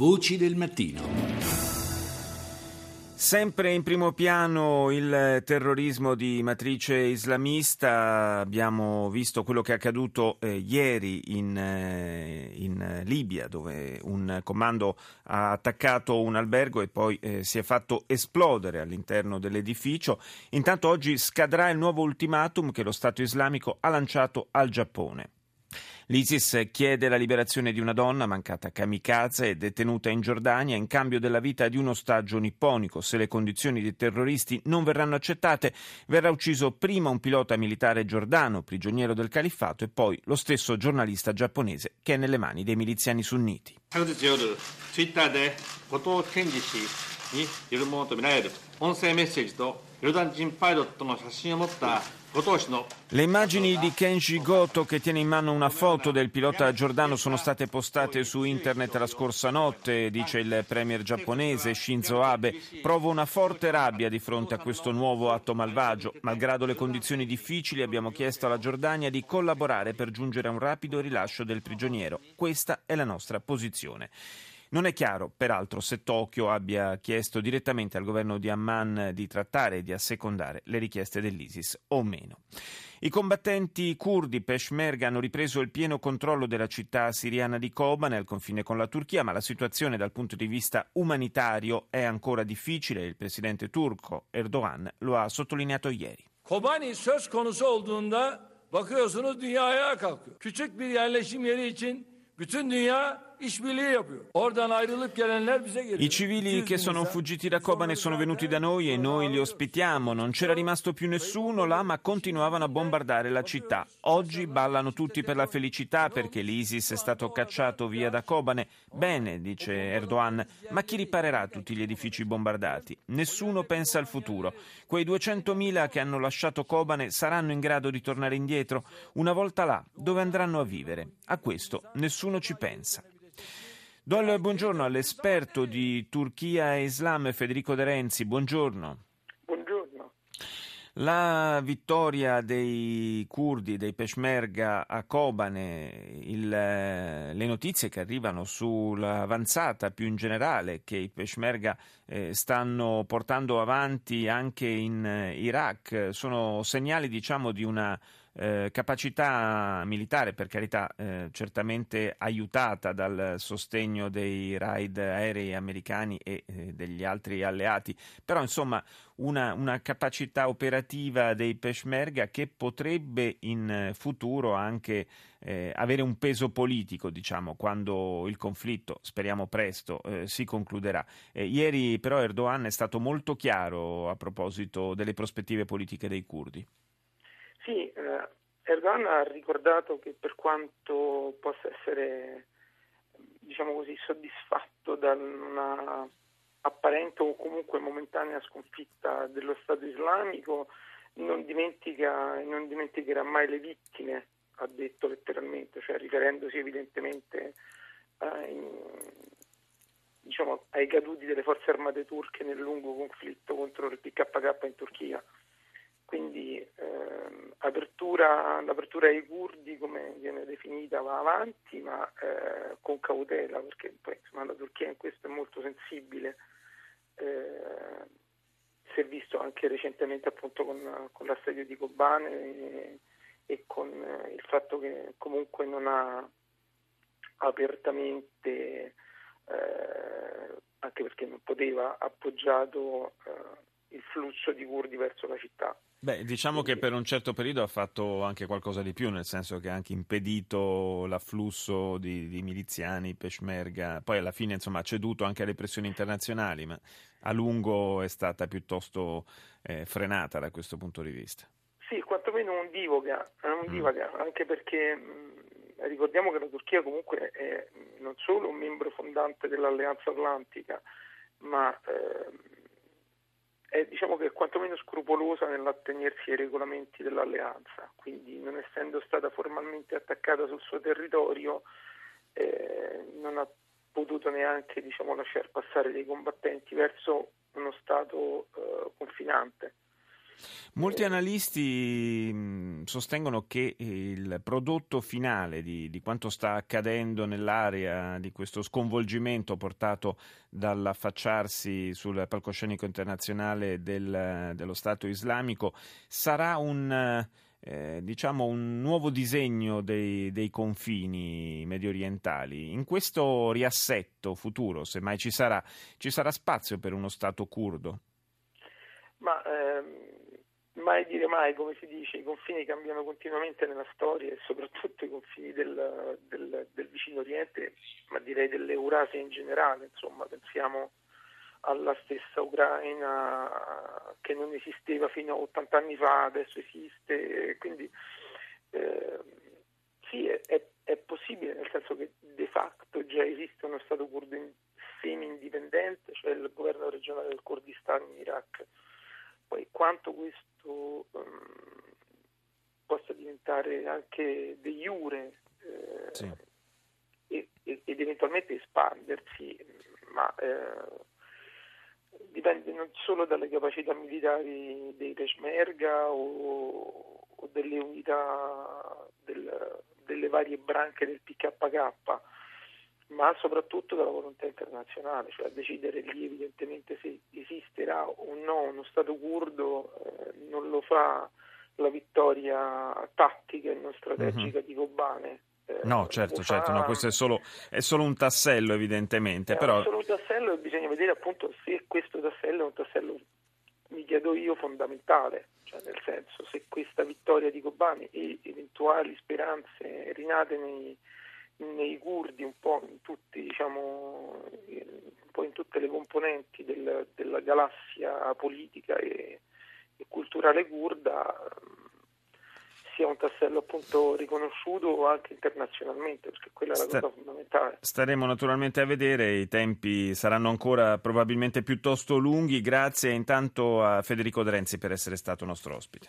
Voci del mattino. Sempre in primo piano il terrorismo di matrice islamista, abbiamo visto quello che è accaduto eh, ieri in, eh, in, Libia dove un comando ha attaccato un albergo e poi eh, si è fatto esplodere all'interno dell'edificio. Intanto oggi scadrà il nuovo ultimatum che lo Stato islamico ha lanciato al Giappone. L'ISIS chiede la liberazione di una donna mancata kamikaze e detenuta in Giordania in cambio della vita di un ostaggio nipponico. Se le condizioni dei terroristi non verranno accettate, verrà ucciso prima un pilota militare giordano, prigioniero del califfato, e poi lo stesso giornalista giapponese che è nelle mani dei miliziani sunniti. Le immagini di Kenji Goto che tiene in mano una foto del pilota Giordano sono state postate su internet la scorsa notte, dice il premier giapponese Shinzo Abe. Provo una forte rabbia di fronte a questo nuovo atto malvagio. Malgrado le condizioni difficili abbiamo chiesto alla Giordania di collaborare per giungere a un rapido rilascio del prigioniero. Questa è la nostra posizione. Non è chiaro, peraltro, se Tokyo abbia chiesto direttamente al governo di Amman di trattare e di assecondare le richieste dell'ISIS o meno. I combattenti curdi Peshmerga hanno ripreso il pieno controllo della città siriana di Kobane al confine con la Turchia, ma la situazione dal punto di vista umanitario è ancora difficile. Il presidente turco Erdogan lo ha sottolineato ieri. Kobani söz konusu olduğunda bakıyorsunuz dünyaya kalkıyor. Küçük bir yerleşim yeri için bütün dünya i civili che sono fuggiti da Kobane sono venuti da noi e noi li ospitiamo. Non c'era rimasto più nessuno là, ma continuavano a bombardare la città. Oggi ballano tutti per la felicità perché l'ISIS è stato cacciato via da Kobane. Bene, dice Erdogan, ma chi riparerà tutti gli edifici bombardati? Nessuno pensa al futuro. Quei 200.000 che hanno lasciato Kobane saranno in grado di tornare indietro? Una volta là, dove andranno a vivere? A questo nessuno ci pensa. Do il buongiorno all'esperto di Turchia e Islam Federico De Renzi. Buongiorno. Buongiorno. La vittoria dei curdi, dei Peshmerga a Kobane, il, le notizie che arrivano sull'avanzata più in generale che i Peshmerga eh, stanno portando avanti anche in eh, Iraq sono segnali diciamo di una eh, capacità militare, per carità, eh, certamente aiutata dal sostegno dei raid aerei americani e eh, degli altri alleati, però insomma una, una, capacità operativa dei Peshmerga che potrebbe in futuro anche eh, avere un peso politico, diciamo, quando il conflitto, speriamo presto, eh, si concluderà. ieri però Erdogan è stato molto chiaro a proposito delle prospettive politiche dei curdi. Sì, eh, Erdogan ha ricordato che per quanto possa essere diciamo così, soddisfatto da una apparente o comunque momentanea sconfitta dello Stato islamico, non, dimentica, non dimenticherà mai le vittime, ha detto letteralmente, cioè riferendosi evidentemente ai, diciamo, ai caduti delle forze armate turche nel lungo conflitto contro il PKK in Turchia. Quindi ehm, apertura, l'apertura ai curdi, come viene definita, va avanti, ma eh, con cautela, perché poi insomma, la Turchia in questo è molto sensibile. Eh, si è visto anche recentemente appunto con, con l'assedio di Kobane e, e con eh, il fatto che comunque non ha apertamente, eh, anche perché non poteva, appoggiato eh, il flusso di curdi verso la città. Beh, diciamo che per un certo periodo ha fatto anche qualcosa di più, nel senso che ha anche impedito l'afflusso di, di miliziani, peshmerga, poi alla fine insomma ha ceduto anche alle pressioni internazionali, ma a lungo è stata piuttosto eh, frenata da questo punto di vista. Sì, quantomeno non divaga, non mm. divaga mm. anche perché mh, ricordiamo che la Turchia comunque è non solo un membro fondante dell'Alleanza Atlantica, ma... Eh, è, diciamo che è quantomeno scrupolosa nell'attenersi ai regolamenti dell'alleanza, quindi non essendo stata formalmente attaccata sul suo territorio eh, non ha potuto neanche diciamo, lasciare passare dei combattenti verso uno Stato eh, confinante. Molti analisti sostengono che il prodotto finale di, di, quanto sta accadendo nell'area, di questo sconvolgimento portato dall'affacciarsi sul palcoscenico internazionale del, dello Stato islamico, sarà un eh, diciamo un nuovo disegno dei, dei, confini medio orientali. In questo riassetto futuro, se mai ci sarà, ci sarà spazio per uno Stato curdo? Ma ehm, mai dire mai, come si dice, i confini cambiano continuamente nella storia e soprattutto i confini del, del, del vicino Oriente, ma direi dell'Eurasia in generale, insomma, pensiamo alla stessa Ucraina che non esisteva fino a 80 anni fa, adesso esiste, quindi eh, sì è, è, è, possibile nel senso che de facto già esiste uno Stato curdo semi-indipendente, cioè il governo regionale del Kurdistan in Iraq. Poi quanto questo um, possa diventare anche de jure eh, sì. ed, ed eventualmente espandersi, ma eh, dipende non solo dalle capacità militari dei Peshmerga o, o delle unità del, delle varie branche del PKK, ma soprattutto dalla volontà internazionale, cioè a decidere lì evidentemente se esisterà o no uno Stato curdo eh, non lo fa la vittoria tattica e non strategica mm-hmm. di Kobane, No, certo, certo, no, questo è solo, è solo, un tassello evidentemente. È però... solo un tassello e bisogna vedere appunto se questo tassello è un tassello, mi chiedo io, fondamentale, cioè nel senso se questa vittoria di Kobani e eventuali speranze rinate nei, nei curdi un po' in tutti, diciamo, un po' in tutte le componenti del, della galassia politica e, e culturale kurda sia un tassello appunto riconosciuto anche internazionalmente, perché quella è la cosa fondamentale. Staremo naturalmente a vedere, i tempi saranno ancora probabilmente piuttosto lunghi. Grazie intanto a Federico Drenzi per essere stato nostro ospite.